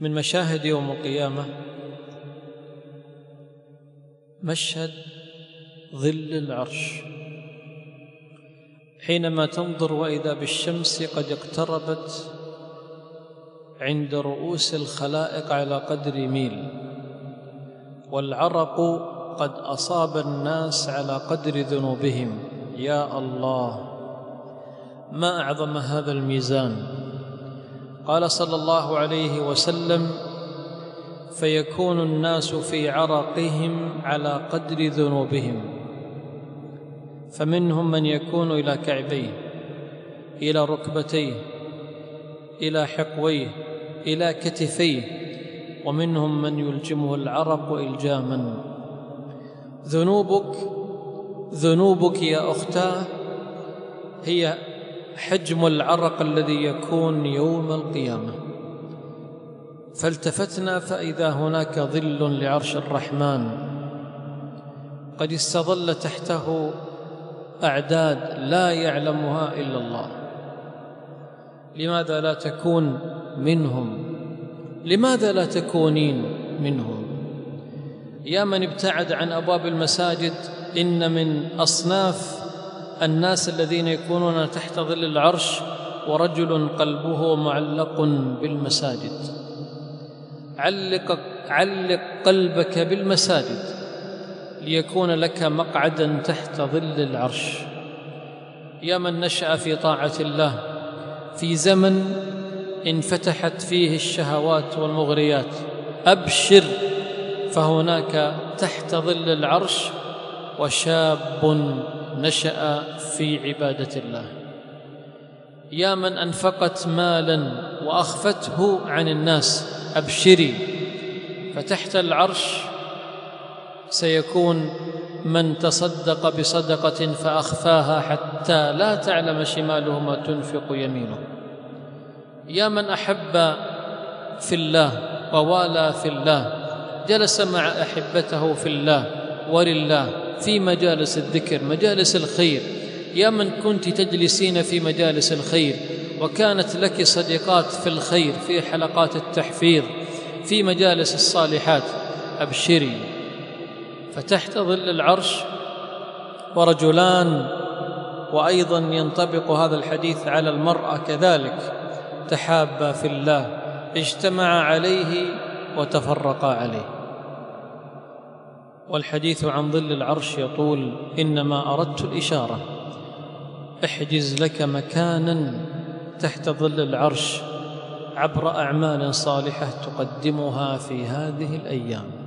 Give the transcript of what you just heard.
من مشاهد يوم القيامة. مشهد ظل العرش. حينما تنظر وإذا بالشمس قد اقتربت عند رؤوس الخلائق على قدر ميل والعرق قد أصاب الناس على قدر ذنوبهم. يا الله ما أعظم هذا الميزان؟ قال صلى الله عليه وسلم فيكون الناس في عرقهم على قدر ذنوبهم. فمنهم من يكون إلى كعبيه إلى ركبتيه إلى حقويه إلى كتفيه ومنهم من يلجمه العرق إلجاما. ذنوبك ذنوبك يا أختاه هي حجم العرق الذي يكون يوم القيامة. فالتفتنا فإذا هناك ظل لعرش الرحمن. قد استظل تحته أعداد لا يعلمها إلا الله. لماذا لا تكون منهم؟ لماذا لا تكونين منهم؟ يا من ابتعد عن أبواب المساجد إن من أصناف الناس الذين يكونون تحت ظل العرش ورجل قلبه معلق بالمساجد. علق علق قلبك بالمساجد ليكون لك مقعدا تحت ظل العرش. يا من نشأ في طاعة الله في زمن انفتحت فيه الشهوات والمغريات أبشر فهناك تحت ظل العرش وشاب نشأ في عبادة الله. يا من أنفقت مالا وأخفته عن الناس أبشري. فتحت العرش سيكون من تصدق بصدقة فأخفاها حتى لا تعلم شماله ما تنفق يمينه. يا من أحب في الله ووالى في الله جلس مع أحبته في الله ولله في مجالس الذكر مجالس الخير. يا من كنت تجلسين في مجالس الخير وكانت لك صديقات في الخير في حلقات التحفيظ في مجالس الصالحات. أبشري. فتحت ظل العرش ورجلان وأيضا ينطبق هذا الحديث على المرأة كذلك تحابا في الله اجتمعا عليه وتفرقا عليه. والحديث عن ظل العرش يطول إنما أردت الإشارة. احجز لك مكانا تحت ظل العرش عبر أعمال صالحة تقدمها في هذه الأيام.